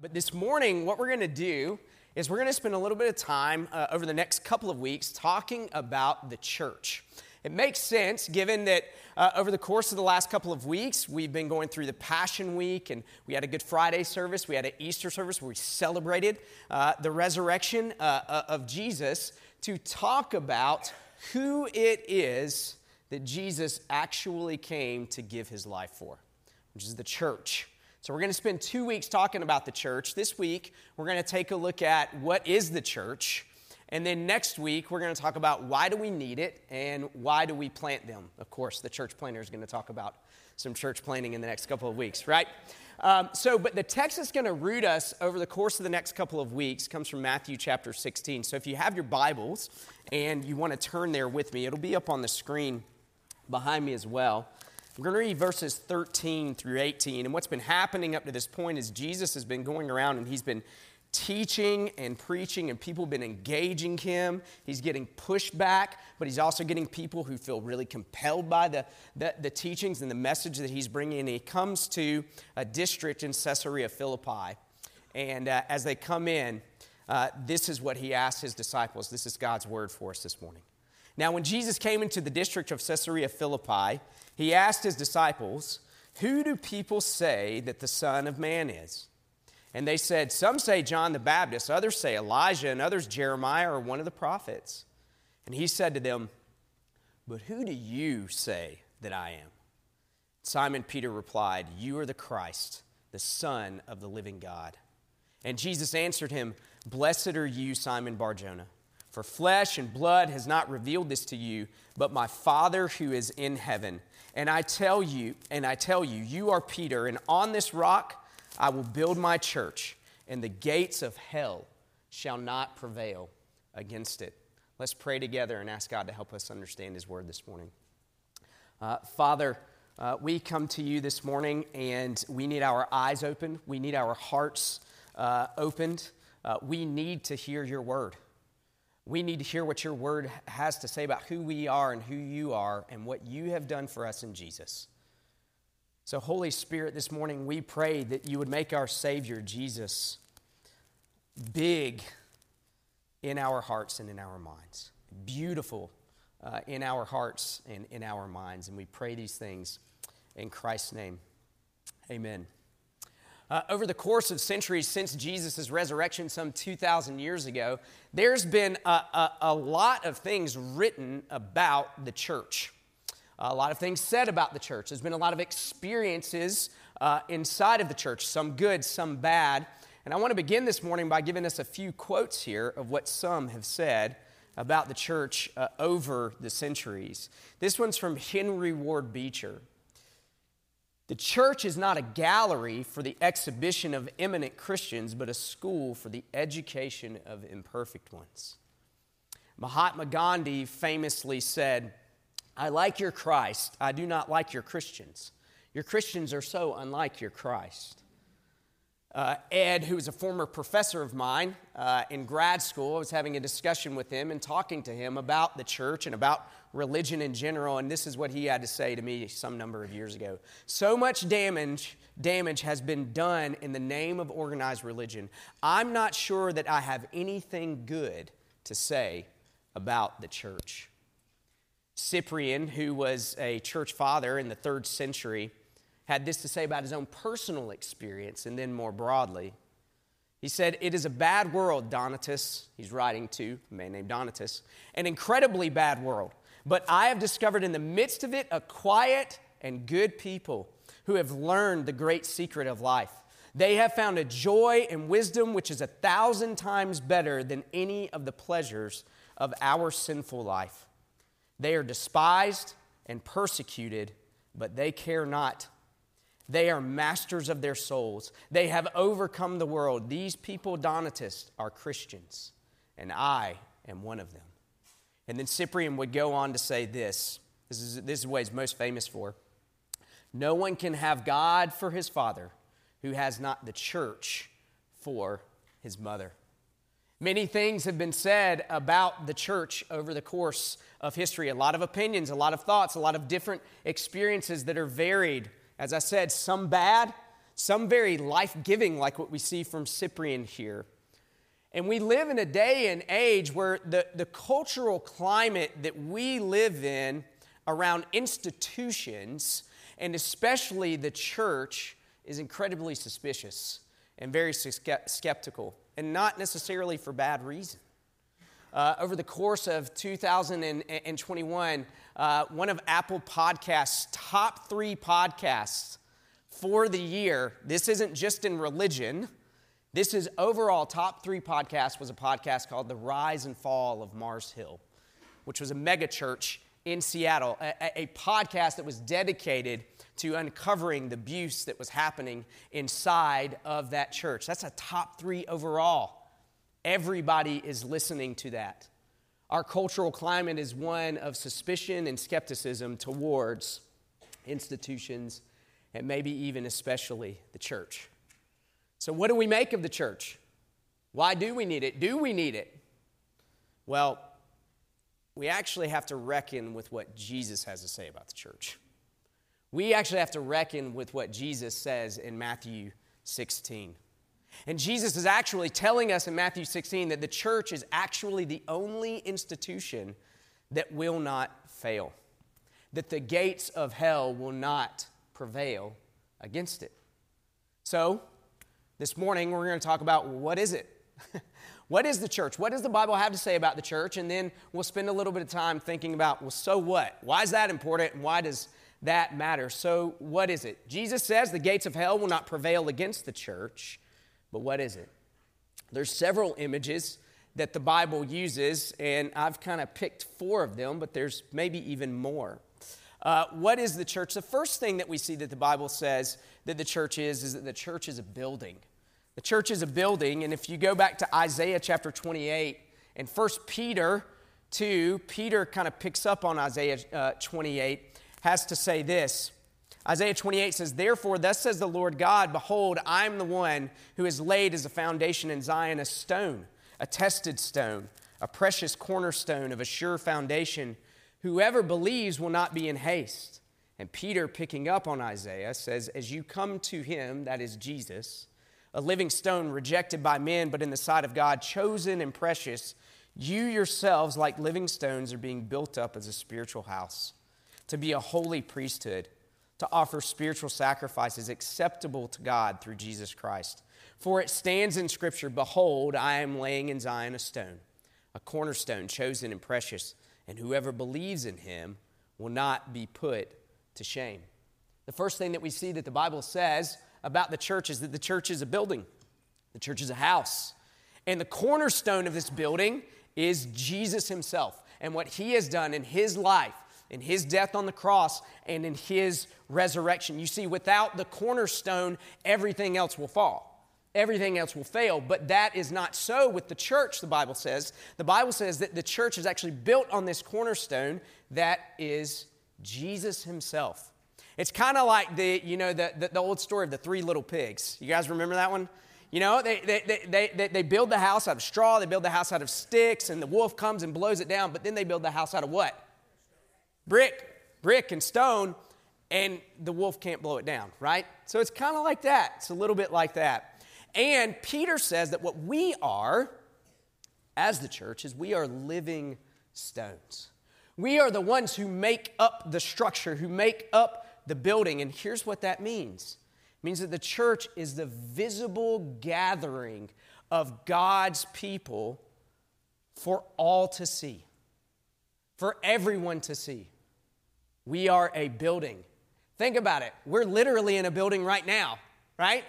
But this morning, what we're going to do is we're going to spend a little bit of time uh, over the next couple of weeks talking about the church. It makes sense given that uh, over the course of the last couple of weeks, we've been going through the Passion Week and we had a Good Friday service, we had an Easter service where we celebrated uh, the resurrection uh, uh, of Jesus to talk about who it is that Jesus actually came to give his life for, which is the church. So, we're going to spend two weeks talking about the church. This week, we're going to take a look at what is the church. And then next week, we're going to talk about why do we need it and why do we plant them. Of course, the church planner is going to talk about some church planning in the next couple of weeks, right? Um, so, but the text that's going to root us over the course of the next couple of weeks comes from Matthew chapter 16. So, if you have your Bibles and you want to turn there with me, it'll be up on the screen behind me as well. We're going to read verses 13 through 18. And what's been happening up to this point is Jesus has been going around and he's been teaching and preaching, and people have been engaging him. He's getting pushback, but he's also getting people who feel really compelled by the, the, the teachings and the message that he's bringing. And he comes to a district in Caesarea Philippi. And uh, as they come in, uh, this is what he asks his disciples. This is God's word for us this morning. Now, when Jesus came into the district of Caesarea Philippi, he asked his disciples, Who do people say that the Son of Man is? And they said, Some say John the Baptist, others say Elijah, and others Jeremiah or one of the prophets. And he said to them, But who do you say that I am? Simon Peter replied, You are the Christ, the Son of the living God. And Jesus answered him, Blessed are you, Simon Barjona. For flesh and blood has not revealed this to you, but my Father who is in heaven. And I tell you, and I tell you, you are Peter, and on this rock I will build my church, and the gates of hell shall not prevail against it. Let's pray together and ask God to help us understand His word this morning. Uh, Father, uh, we come to you this morning, and we need our eyes open, we need our hearts uh, opened. Uh, we need to hear your word. We need to hear what your word has to say about who we are and who you are and what you have done for us in Jesus. So, Holy Spirit, this morning we pray that you would make our Savior, Jesus, big in our hearts and in our minds, beautiful uh, in our hearts and in our minds. And we pray these things in Christ's name. Amen. Uh, over the course of centuries since Jesus' resurrection some 2,000 years ago, there's been a, a, a, lot of things written about the church. A lot of things said about the church. There's been a lot of experiences uh, inside of the church, some good, some bad. And I want to begin this morning by giving us a few quotes here of what some have said about the church uh, over the centuries. This one's from Henry Ward Beecher. The church is not a gallery for the exhibition of eminent Christians, but a school for the education of imperfect ones. Mahatma Gandhi famously said, I like your Christ, I do not like your Christians. Your Christians are so unlike your Christ. Uh, Ed, who was a former professor of mine uh, in grad school, I was having a discussion with him and talking to him about the church and about religion in general, and this is what he had to say to me some number of years ago. So much damage, damage has been done in the name of organized religion. I'm not sure that I have anything good to say about the church. Cyprian, who was a church father in the third century, had this to say about his own personal experience and then more broadly. He said, It is a bad world, Donatus. He's writing to a man named Donatus. An incredibly bad world. But I have discovered in the midst of it a quiet and good people who have learned the great secret of life. They have found a joy and wisdom which is a thousand times better than any of the pleasures of our sinful life. They are despised and persecuted, but they care not they are masters of their souls. They have overcome the world. These people, Donatus, are Christians, and I am one of them. And then Cyprian would go on to say this this is, this is what he's most famous for. No one can have God for his father who has not the church for his mother. Many things have been said about the church over the course of history. A lot of opinions, a lot of thoughts, a lot of different experiences that are varied as I said, some bad, some very life giving, like what we see from Cyprian here. And we live in a day and age where the, the cultural climate that we live in around institutions, and especially the church, is incredibly suspicious and very skeptical, and not necessarily for bad reason. Uh, over the course of 2021, uh, one of Apple Podcasts' top three podcasts for the year, this isn't just in religion, this is overall top three podcast was a podcast called The Rise and Fall of Mars Hill, which was a megachurch in Seattle, a, a, podcast that was dedicated to uncovering the abuse that was happening inside of that church. That's a top three overall. Everybody is listening to that. Our cultural climate is one of suspicion and skepticism towards institutions and maybe even especially the church. So, what do we make of the church? Why do we need it? Do we need it? Well, we actually have to reckon with what Jesus has to say about the church. We actually have to reckon with what Jesus says in Matthew 16. And Jesus is actually telling us in Matthew 16 that the church is actually the only institution that will not fail, that the gates of hell will not prevail against it. So, this morning, we're going to talk about what is it? what is the church? What does the Bible have to say about the church? And then we'll spend a little bit of time thinking about, well, so what? Why is that important? And why does that matter? So, what is it? Jesus says the gates of hell will not prevail against the church. But what is it? There's several images that the Bible uses, and I've kind of picked four of them, but there's maybe even more. Uh, what is the church? The first thing that we see that the Bible says that the church is, is that the church is a building. The church is a building, and if you go back to Isaiah chapter 28 and 1 Peter 2, Peter kind of picks up on Isaiah uh, 28, has to say this. Isaiah 28 says, Therefore, thus says the Lord God, Behold, I am the one who has laid as a foundation in Zion a stone, a tested stone, a precious cornerstone of a sure foundation Whoever believes will not be in haste. And Peter, picking up on Isaiah, says, As you come to him, that is Jesus, a living stone rejected by men, but in the sight of God, chosen and precious, you yourselves, like living stones, are being built up as a spiritual house, to be a holy priesthood, to offer spiritual sacrifices acceptable to God through Jesus Christ. For it stands in Scripture Behold, I am laying in Zion a stone, a cornerstone, chosen and precious and whoever believes in him will not be put to shame. The first thing that we see that the Bible says about the church is that the church is a building, the church is a house. And the cornerstone of this building is Jesus himself and what he has done in his life, in his death on the cross, and in his resurrection. You see, without the cornerstone, everything else will fall everything else will fail. But that is not so with the church, the Bible says. The Bible says that the church is actually built on this cornerstone that is Jesus himself. It's kind of like the, you know, the, the, the, old story of the three little pigs. You guys remember that one? You know, they, they, they, they, they build the house out of straw, they build the house out of sticks, and the wolf comes and blows it down, but then they build the house out of what? Brick, brick and stone, and the wolf can't blow it down, right? So it's kind of like that. It's a little bit like that. And Peter says that what we are as the church is we are living stones. We are the ones who make up the structure, who make up the building. And here's what that means it means that the church is the visible gathering of God's people for all to see, for everyone to see. We are a building. Think about it. We're literally in a building right now, right?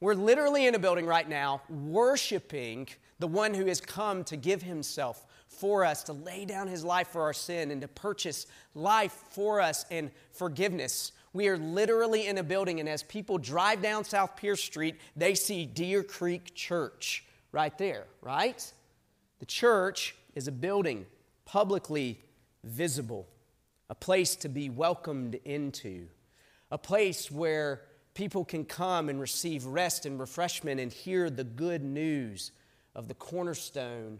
We're literally in a building right now worshiping the one who has come to give himself for us, to lay down his life for our sin, and to purchase life for us and forgiveness. We are literally in a building, and as people drive down South Pierce Street, they see Deer Creek Church right there, right? The church is a building, publicly visible, a place to be welcomed into, a place where people can come and receive rest and refreshment and hear the good news of the cornerstone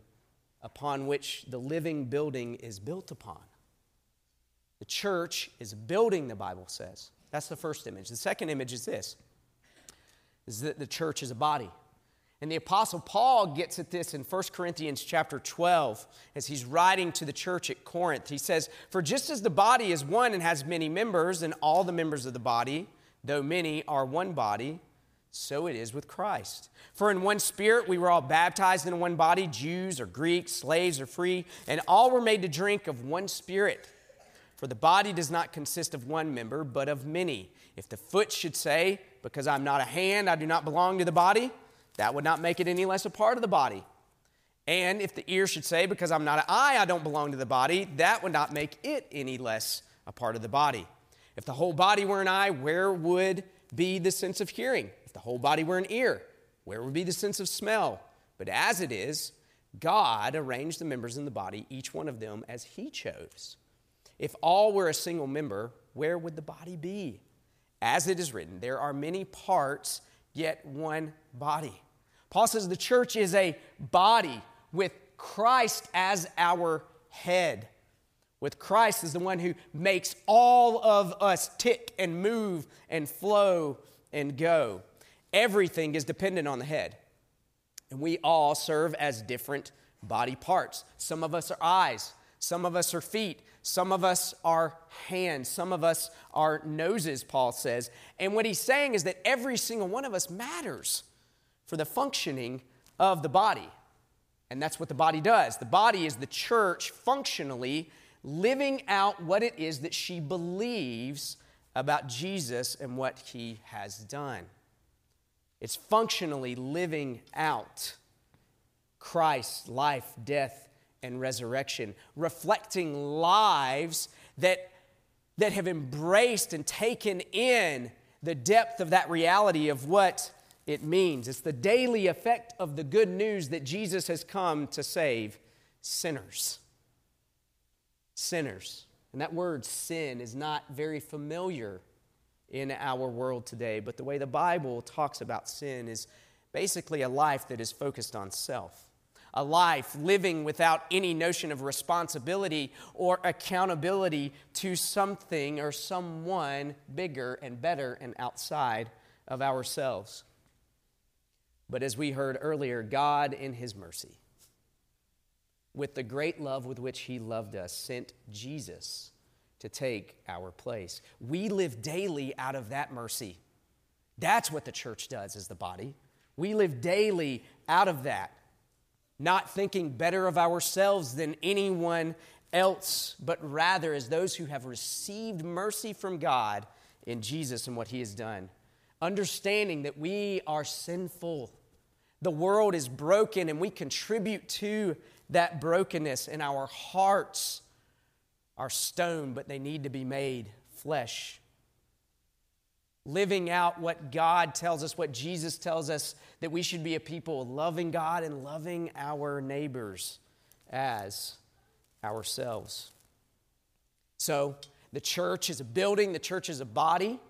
upon which the living building is built upon. The church is a building, the Bible says. That's the first image. The second image is this is that the church is a body. And the apostle Paul gets at this in 1 Corinthians chapter 12 as he's writing to the church at Corinth. He says, "For just as the body is one and has many members, and all the members of the body, though many are one body, so it is with Christ. For in one spirit we were all baptized in one body, Jews or Greeks, slaves or free, and all were made to drink of one spirit." For the body does not consist of one member, but of many. If the foot should say, Because I'm not a hand, I do not belong to the body, that would not make it any less a part of the body. And if the ear should say, Because I'm not an eye, I don't belong to the body, that would not make it any less a part of the body. If the whole body were an eye, where would be the sense of hearing? If the whole body were an ear, where would be the sense of smell? But as it is, God arranged the members in the body, each one of them as He chose. If all were a single member, where would the body be? As it is written, there are many parts, yet one body. Paul says the church is a body with Christ as our head. With Christ as the one who makes all of us tick and move and flow and go. Everything is dependent on the head. And we all serve as different body parts. Some of us are eyes, some of us are feet, some of us are hands, some of us are noses, Paul says. And what he's saying is that every single one of us matters for the functioning of the body. And that's what the body does. The body is the church functionally living out what it is that she believes about Jesus and what he has done. It's functionally living out Christ's life, death, and resurrection, reflecting lives that, that have embraced and taken in the depth of that reality of what it means. It's the daily effect of the good news that Jesus has come to save sinners. Sinners. And that word sin is not very familiar in our world today, but the way the Bible talks about sin is basically a life that is focused on self a life living without any notion of responsibility or accountability to something or someone bigger and better and outside of ourselves. But as we heard earlier, God, in His mercy, with the great love with which He loved us, sent Jesus to take our place. We live daily out of that mercy. That's what the church does as the body. We live daily out of that not thinking better of ourselves than anyone else, but rather as those who have received mercy from God in Jesus and what He has done. Understanding that we are sinful, the world is broken, and we contribute to that brokenness, in our hearts are stone, but they need to be made flesh living out what God tells us, what Jesus tells us, that we should be a people loving God and loving our neighbors as ourselves. So, the church is a building, the church is a body.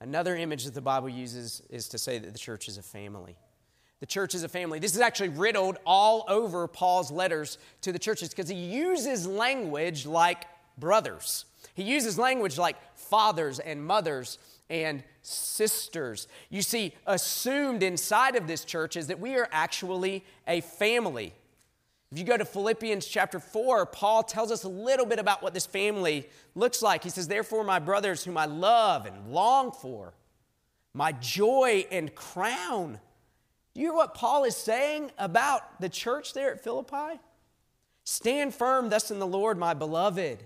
Another image that the Bible uses is to say that the church is a family. The church is a family. This is actually riddled all over Paul's letters to the churches because he uses language like brothers. He uses language like fathers and mothers and sisters. You see, assumed inside of this church is that we are actually a family. If you go to Philippians chapter 4, Paul tells us a little bit about what this family looks like. He says, Therefore, my brothers, whom I love and long for, my joy and crown. Do you hear what Paul is saying about the church there at Philippi? Stand firm thus in the Lord, my beloved.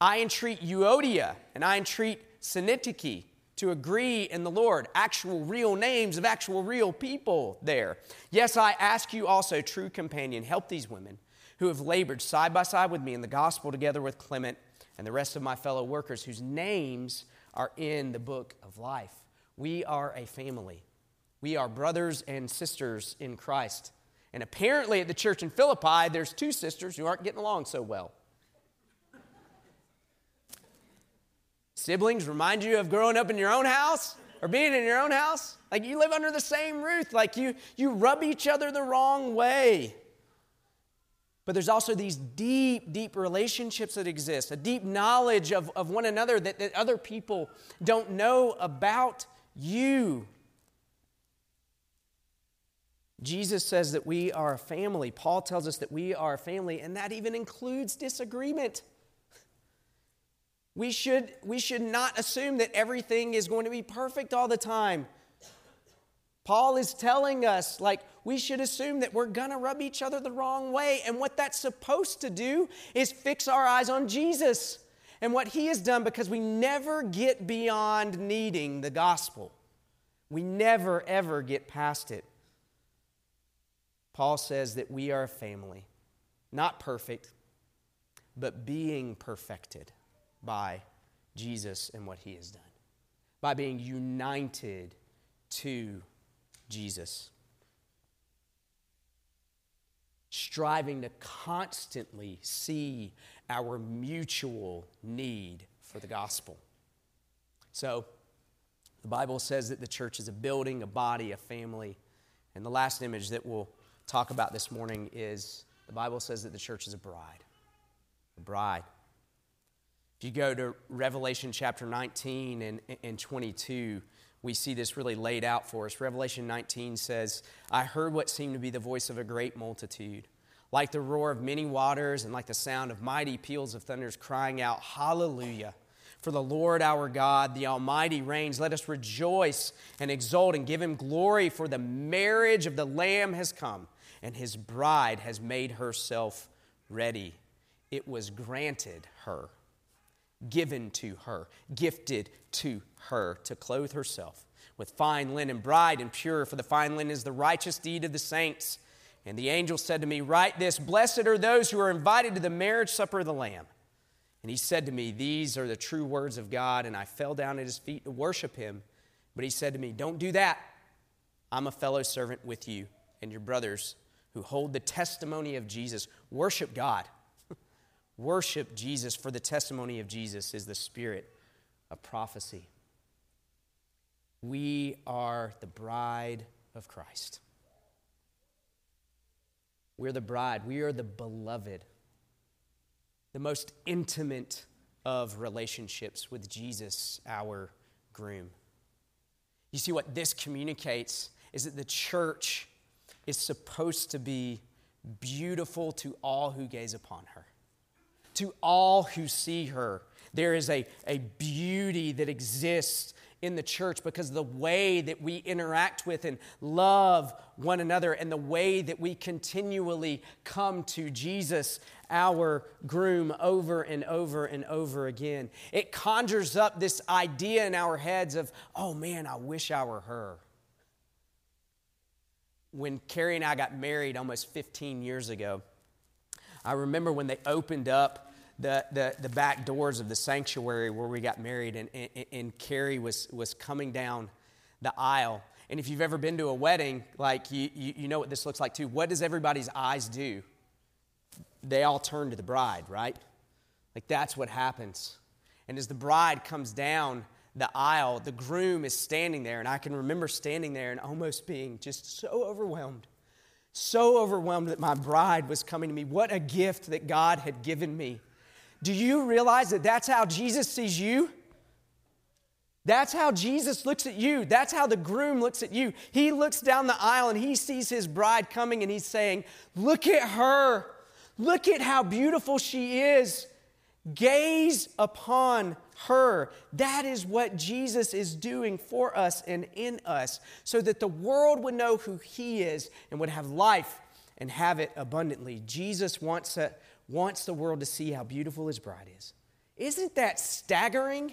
I entreat Euodia and I entreat Syntyche to agree in the Lord. Actual real names of actual real people there. Yes, I ask you also, true companion, help these women who have labored side by side with me in the gospel together with Clement and the rest of my fellow workers whose names are in the book of life. We are a family. We are brothers and sisters in Christ. And apparently at the church in Philippi, there's two sisters who aren't getting along so well. Siblings remind you of growing up in your own house or being in your own house? Like you live under the same roof, like you, you rub each other the wrong way. But there's also these deep, deep relationships that exist, a deep knowledge of, of one another that, that other people don't know about you. Jesus says that we are a family. Paul tells us that we are a family, and that even includes disagreement. We should, we should not assume that everything is going to be perfect all the time. Paul is telling us, like, we should assume that we're going to rub each other the wrong way. And what that's supposed to do is fix our eyes on Jesus and what he has done because we never get beyond needing the gospel. We never, ever get past it. Paul says that we are a family, not perfect, but being perfected by Jesus and what he has done, by being united to Jesus. Striving to constantly see our mutual need for the gospel. So, the Bible says that the church is a building, a body, a family. And the last image that we'll talk about this morning is the Bible says that the church is a bride. A bride. If you go to Revelation chapter 19 and, and 22, we see this really laid out for us. Revelation 19 says, I heard what seemed to be the voice of a great multitude, like the roar of many waters and like the sound of mighty peals of thunders crying out, Hallelujah. For the Lord our God, the Almighty, reigns. Let us rejoice and exult and give him glory, for the marriage of the Lamb has come, and his bride has made herself ready. It was granted her given to her, gifted to her to clothe herself with fine linen, bright and pure, for the fine linen is the righteous deed of the saints. And the angel said to me, Write this Blessed are those who are invited to the marriage supper of the Lamb. And he said to me, These are the true words of God. And I fell down at his feet to worship him. But he said to me, Don't do that. I'm a fellow servant with you and your brothers who hold the testimony of Jesus. Worship God. Worship Jesus, for the testimony of Jesus is the spirit of prophecy. We are the bride of Christ. We're the bride. We are the beloved, the most intimate of relationships with Jesus, our groom. You see, what this communicates is that the church is supposed to be beautiful to all who gaze upon her to all who see her. There is a, a beauty that exists in the church because the way that we interact with and love one another and the way that we continually come to Jesus, our groom, over and over and over again. It conjures up this idea in our heads of, oh man, I wish I were her. When Carrie and I got married almost 15 years ago, I remember when they opened up the, the, the back doors of the sanctuary where we got married, and, and, and Carrie was, was coming down the aisle. And if you've ever been to a wedding, like you, you, you know what this looks like too. What does everybody's eyes do? They all turn to the bride, right? Like that's what happens. And as the bride comes down the aisle, the groom is standing there. And I can remember standing there and almost being just so overwhelmed so overwhelmed that my bride was coming to me. What a gift that God had given me. Do you realize that that's how Jesus sees you? That's how Jesus looks at you. That's how the groom looks at you. He looks down the aisle and he sees his bride coming and he's saying, Look at her. Look at how beautiful she is. Gaze upon her. That is what Jesus is doing for us and in us, so that the world would know who He is and would have life and have it abundantly. Jesus wants, a, wants the world to see how beautiful His bride is. Isn't that staggering?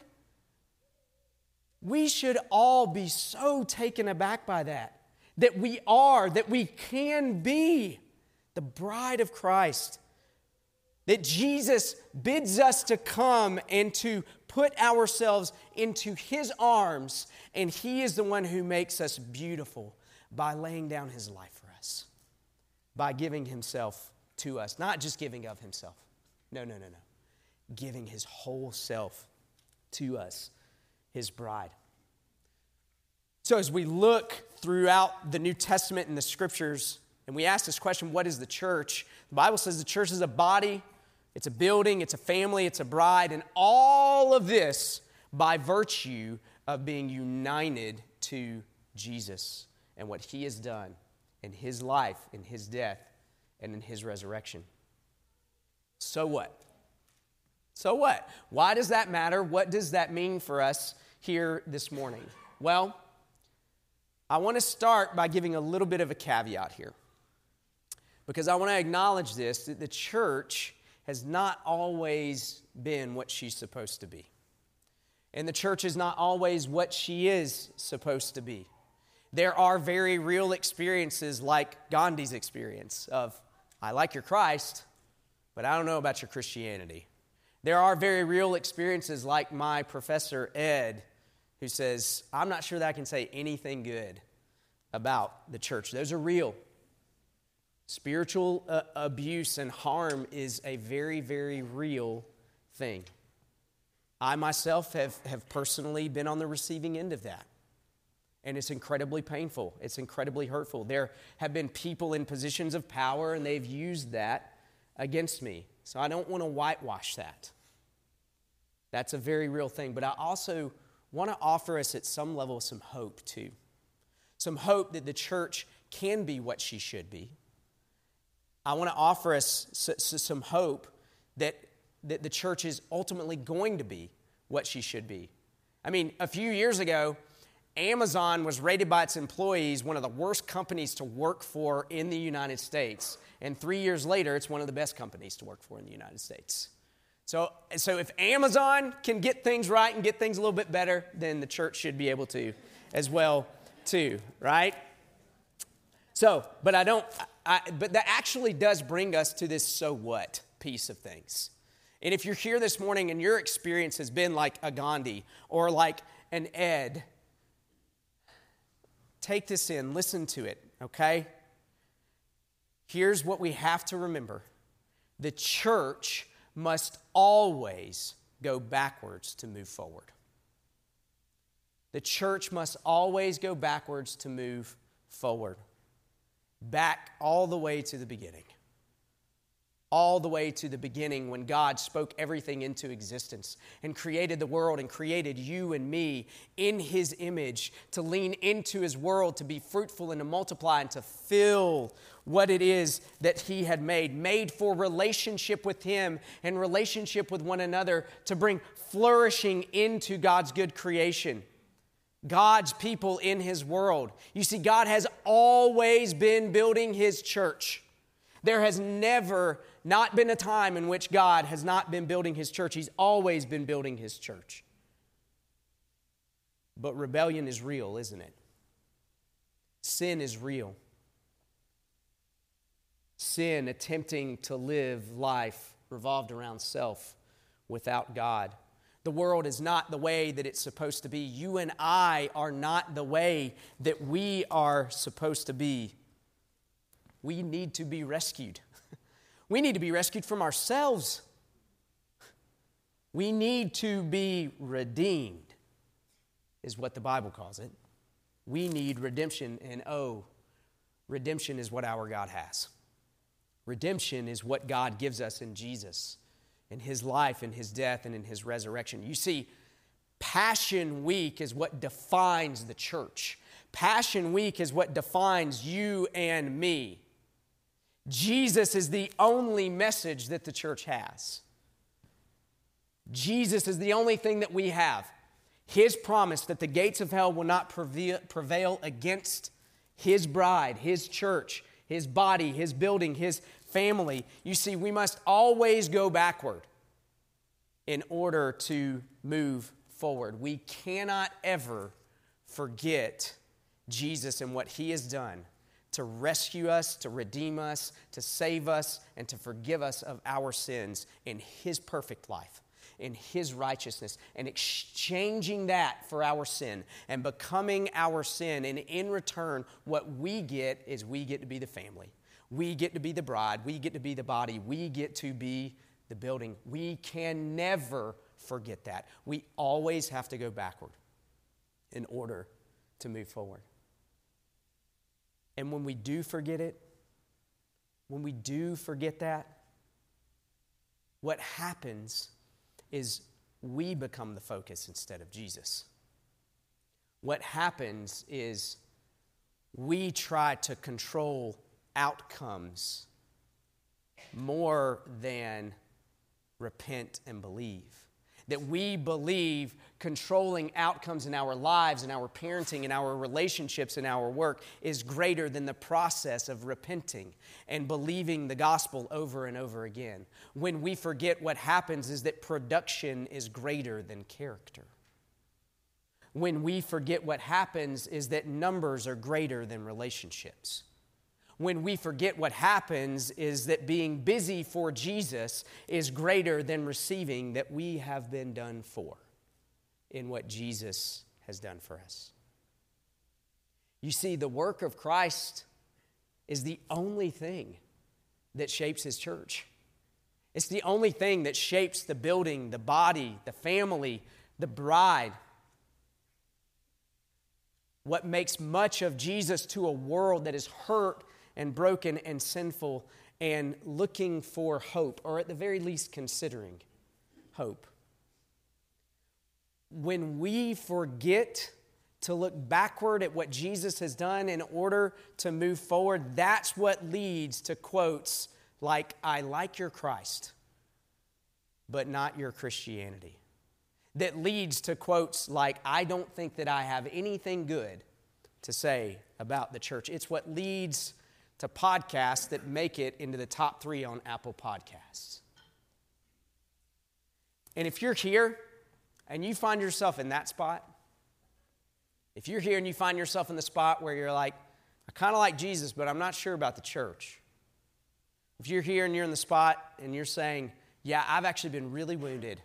We should all be so taken aback by that. That we are, that we can be the bride of Christ that Jesus bids us to come and to put ourselves into His arms, and He is the one who makes us beautiful by laying down His life for us, by giving Himself to us, not just giving of Himself. No, no, no, no. Giving His whole self to us, His bride. So, as we look throughout the New Testament and the scriptures, and we ask this question what is the church? The Bible says the church is a body it's a building, it's a family, it's a bride, and all of this by virtue of being united to Jesus and what he has done in his life, in his death, and in his resurrection. So what? So what? Why does that matter? What does that mean for us here this morning? Well, I want to start by giving a little bit of a caveat here. Because I want to acknowledge this that the church has not always been what she's supposed to be. And the church is not always what she is supposed to be. There are very real experiences like Gandhi's experience of, I like your Christ, but I don't know about your Christianity. There are very real experiences like my professor Ed, who says, I'm not sure that I can say anything good about the church. Those are real. Spiritual uh, abuse and harm is a very, very real thing. I myself have, have personally been on the receiving end of that. And it's incredibly painful. It's incredibly hurtful. There have been people in positions of power, and they've used that against me. So I don't want to whitewash that. That's a very real thing. But I also want to offer us at some level some hope, too. Some hope that the church can be what she should be. I want to offer us some hope that, that the church is ultimately going to be what she should be. I mean, a few years ago, Amazon was rated by its employees one of the worst companies to work for in the United States. And three years later, it's one of the best companies to work for in the United States. So, so if Amazon can get things right and get things a little bit better, then the church should be able to as well, too, right? So, but I don't, I, but that actually does bring us to this so what piece of things. And if you're here this morning and your experience has been like a Gandhi or like an Ed Take this in, listen to it, okay? Here's what we have to remember the church must always go backwards to move forward. The church must always go backwards to move forward, back all the way to the beginning all the way to the beginning when God spoke everything into existence and created the world and created you and me in His image to lean into His world, to be fruitful and to multiply and to fill what it is that He had made, made for relationship with Him and relationship with one another to bring flourishing into God's good creation. God's people in His world. You see, God has always been building His church. There has never not been a time in which God has not been building his church. He's always been building his church. But rebellion is real, isn't it? Sin is real. Sin attempting to live life revolved around self without God. The world is not the way that it's supposed to be. You and I are not the way that we are supposed to be. We need to be rescued. We need to be rescued from ourselves. We need to be redeemed, is what the Bible calls it. We need redemption, and oh, redemption is what our God has. Redemption is what God gives us in Jesus, in His life, in His death, and in His resurrection. You see, Passion Week is what defines the church. Passion Week is what defines you and me. Jesus is the only message that the church has. Jesus is the only thing that we have. His promise that the gates of hell will not prevail against His bride, His church, His body, His building, His family. You see, we must always go backward in order to move forward. We cannot ever forget Jesus and what He has done to rescue us, to redeem us, to save us, and to forgive us of our sins in His perfect life, in His righteousness, and exchanging that for our sin and becoming our sin. And in return, what we get is we get to be the family. We get to be the bride. We get to be the body. We get to be the building. We can never forget that. We always have to go backward in order to move forward. And when we do forget it, when we do forget that, what happens is we become the focus instead of Jesus. What happens is we try to control outcomes more than repent and believe. That we believe controlling outcomes in our lives, in our parenting, in our relationships, in our work is greater than the process of repenting and believing the gospel over and over again. When we forget what happens is that production is greater than character. When we forget what happens is that numbers are greater than relationships when we forget what happens is that being busy for Jesus is greater than receiving that we have been done for in what Jesus has done for us. You see, the work of Christ is the only thing that shapes his church. It's the only thing that shapes the building, the body, the family, the bride. What makes much of Jesus to a world that is hurt and broken and sinful and looking for hope, or at the very least, considering hope. When we forget to look backward at what Jesus has done in order to move forward, that's what leads to quotes like, I like your Christ, but not your Christianity. That leads to quotes like, I don't think that I have anything good to say about the church. It's what leads to podcasts that make it into the top three on Apple Podcasts. And if you're here and you find yourself in that spot, if you're here and you find yourself in the spot where you're like, I kind of like Jesus, but I'm not sure about the church. If you're here and you're in the spot and you're saying, Yeah, I've actually been really wounded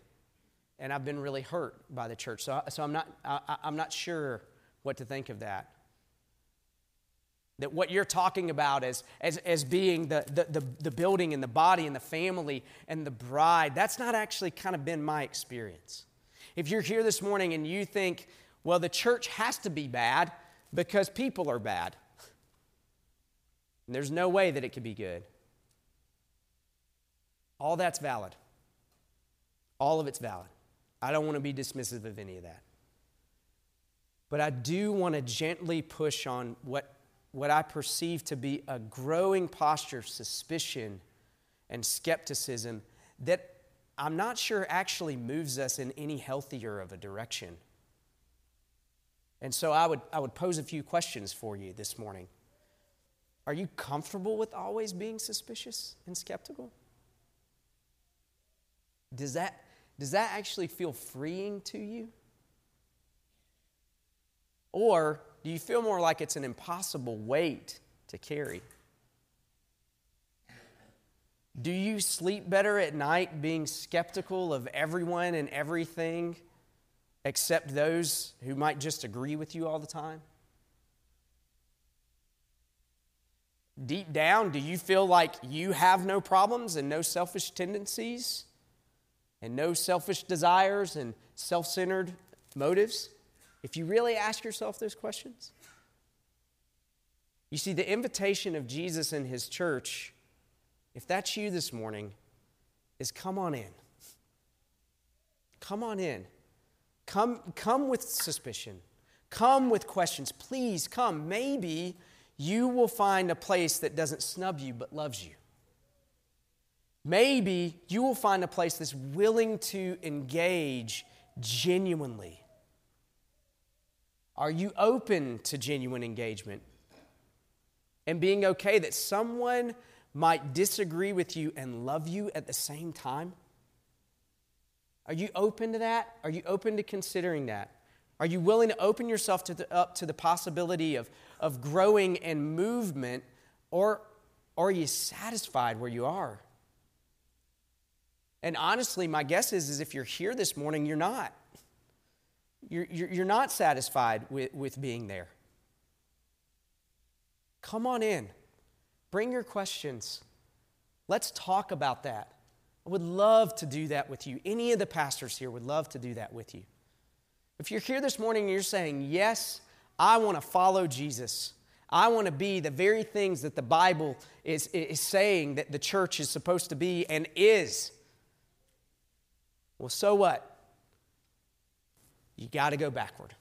and I've been really hurt by the church, so, so I'm, not, I, I'm not sure what to think of that. That what you're talking about as, as, as being the, the, the, the building and the body and the family and the bride, that's not actually kind of been my experience. If you're here this morning and you think, well, the church has to be bad because people are bad, and there's no way that it could be good. All that's valid. All of it's valid. I don't want to be dismissive of any of that. But I do want to gently push on what what I perceive to be a growing posture of suspicion and skepticism that I'm not sure actually moves us in any healthier of a direction. And so I would, I would pose a few questions for you this morning. Are you comfortable with always being suspicious and skeptical? Does that, does that actually feel freeing to you? Or do you feel more like it's an impossible weight to carry? Do you sleep better at night being skeptical of everyone and everything except those who might just agree with you all the time? Deep down, do you feel like you have no problems and no selfish tendencies and no selfish desires and self centered motives? If you really ask yourself those questions, you see, the invitation of Jesus and his church, if that's you this morning, is come on in. Come on in. Come, come with suspicion. Come with questions. Please come. Maybe you will find a place that doesn't snub you but loves you. Maybe you will find a place that's willing to engage genuinely are you open to genuine engagement? And being okay that someone might disagree with you and love you at the same time? Are you open to that? Are you open to considering that? Are you willing to open yourself to the, up to the possibility of, of growing and movement, or, or are you satisfied where you are? And honestly, my guess is, is if you're here this morning, you're not. You're, you're not satisfied with, with being there. Come on in. Bring your questions. Let's talk about that. I would love to do that with you. Any of the pastors here would love to do that with you. If you're here this morning and you're saying, Yes, I want to follow Jesus, I want to be the very things that the Bible is, is saying that the church is supposed to be and is. Well, so what? You got to go backward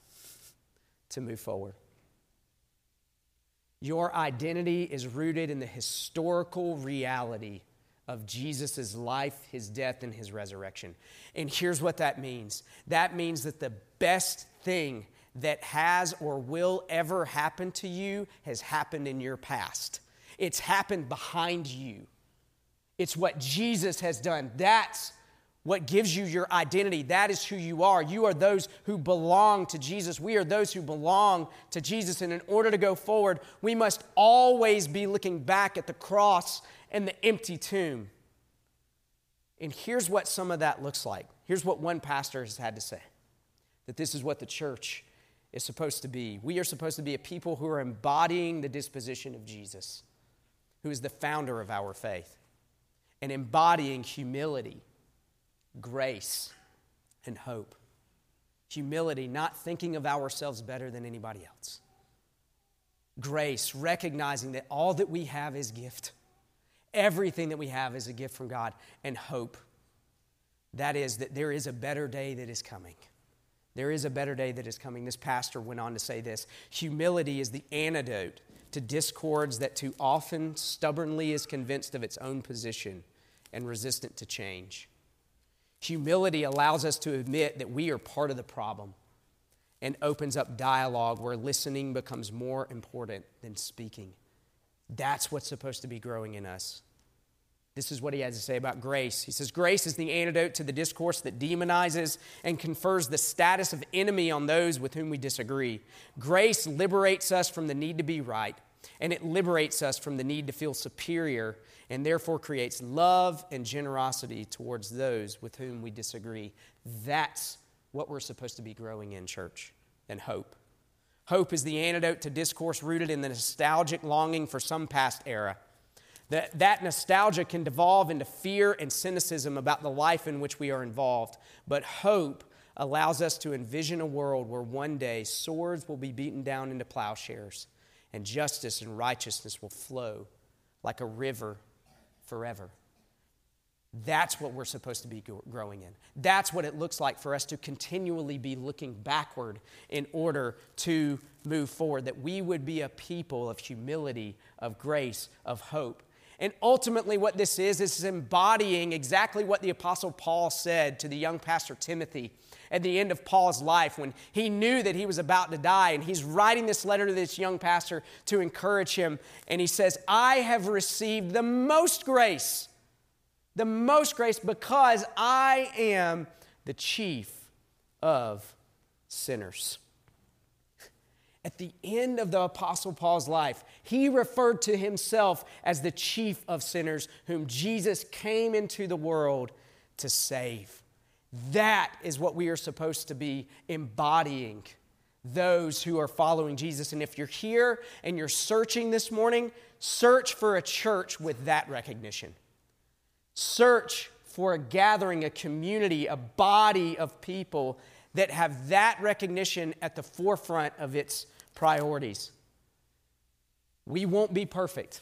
to move forward. Your identity is rooted in the historical reality of Jesus' life, his death, and his resurrection. And here's what that means that means that the best thing that has or will ever happen to you has happened in your past. It's happened behind you. It's what Jesus has done. That's what gives you your identity. That is who you are. You are those who belong to Jesus. We are those who belong to Jesus. And in order to go forward, we must always be looking back at the cross and the empty tomb. And here's what some of that looks like. Here's what one pastor has had to say that this is what the church is supposed to be. We are supposed to be a people who are embodying the disposition of Jesus, who is the founder of our faith, and embodying humility, grace, and hope. Humility, not thinking of ourselves better than anybody else. Grace, recognizing that all that we have is gift. Everything that we have is a gift from God. And hope, that is, that there is a better day that is coming there is a better day that is coming. This pastor went on to say this humility is the antidote to discords that too often stubbornly is convinced of its own position and resistant to change. Humility allows us to admit that we are part of the problem and opens up dialogue where listening becomes more important than speaking. That's what's supposed to be growing in us. This is what he has to say about grace. He says, Grace is the antidote to the discourse that demonizes and confers the status of enemy on those with whom we disagree. Grace liberates us from the need to be right, and it liberates us from the need to feel superior, and therefore creates love and generosity towards those with whom we disagree. That's what we're supposed to be growing in, church, and hope. Hope is the antidote to discourse rooted in the nostalgic longing for some past era. That, that nostalgia can devolve into fear and cynicism about the life in which we are involved. But hope allows us to envision a world where one day swords will be beaten down into plowshares and justice and righteousness will flow like a river forever. That's what we're supposed to be growing in. That's what it looks like for us to continually be looking backward in order to move forward. That we would be a people of humility, of grace, of hope. And ultimately, what this is, is embodying exactly what the Apostle Paul said to the young pastor Timothy at the end of Paul's life when he knew that he was about to die. And he's writing this letter to this young pastor to encourage him. And he says, I have received the most grace, the most grace because I am the chief of sinners. At the end of the Apostle Paul's life, he referred to himself as the chief of sinners, whom Jesus came into the world to save. That is what we are supposed to be embodying, those who are following Jesus. And if you're here and you're searching this morning, search for a church with that recognition. Search for a gathering, a community, a body of people that have that recognition at the forefront of its priorities. We won't be perfect.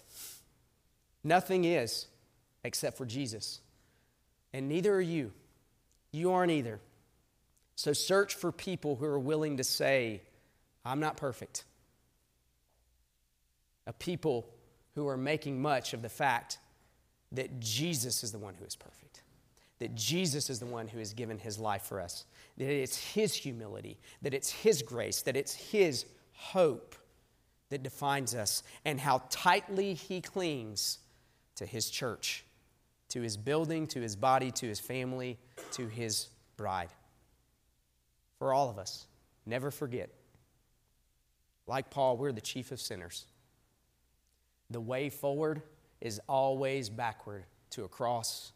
Nothing is except for Jesus. And neither are you. You aren't either. So search for people who are willing to say, I'm not perfect. A people who are making much of the fact that Jesus is the one who is perfect, that Jesus is the one who has given his life for us, that it's his humility, that it's his grace, that it's his hope that defines us and how tightly he clings to his church, to his building, to his body, to his family, to his bride. For all of us, never forget. Like Paul, we're the chief of sinners. The way forward is always backward to a cross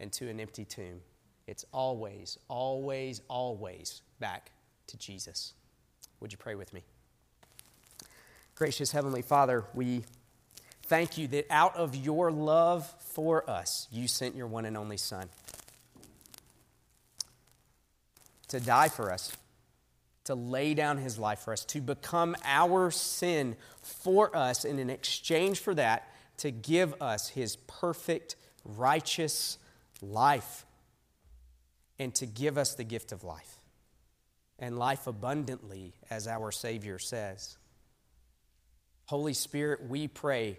and to an empty tomb. It's always, always, always back to Jesus. Would you pray with me? Gracious Heavenly Father, we thank you that out of your love for us, you sent your one and only Son to die for us, to lay down his life for us, to become our sin for us, and in exchange for that, to give us his perfect, righteous life, and to give us the gift of life, and life abundantly, as our Savior says. Holy Spirit, we pray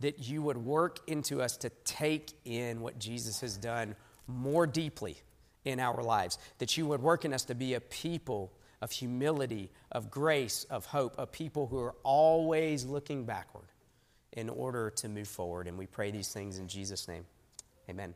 that you would work into us to take in what Jesus has done more deeply in our lives, that you would work in us to be a people of humility, of grace, of hope, a people who are always looking backward in order to move forward. And we pray these things in Jesus' name. Amen.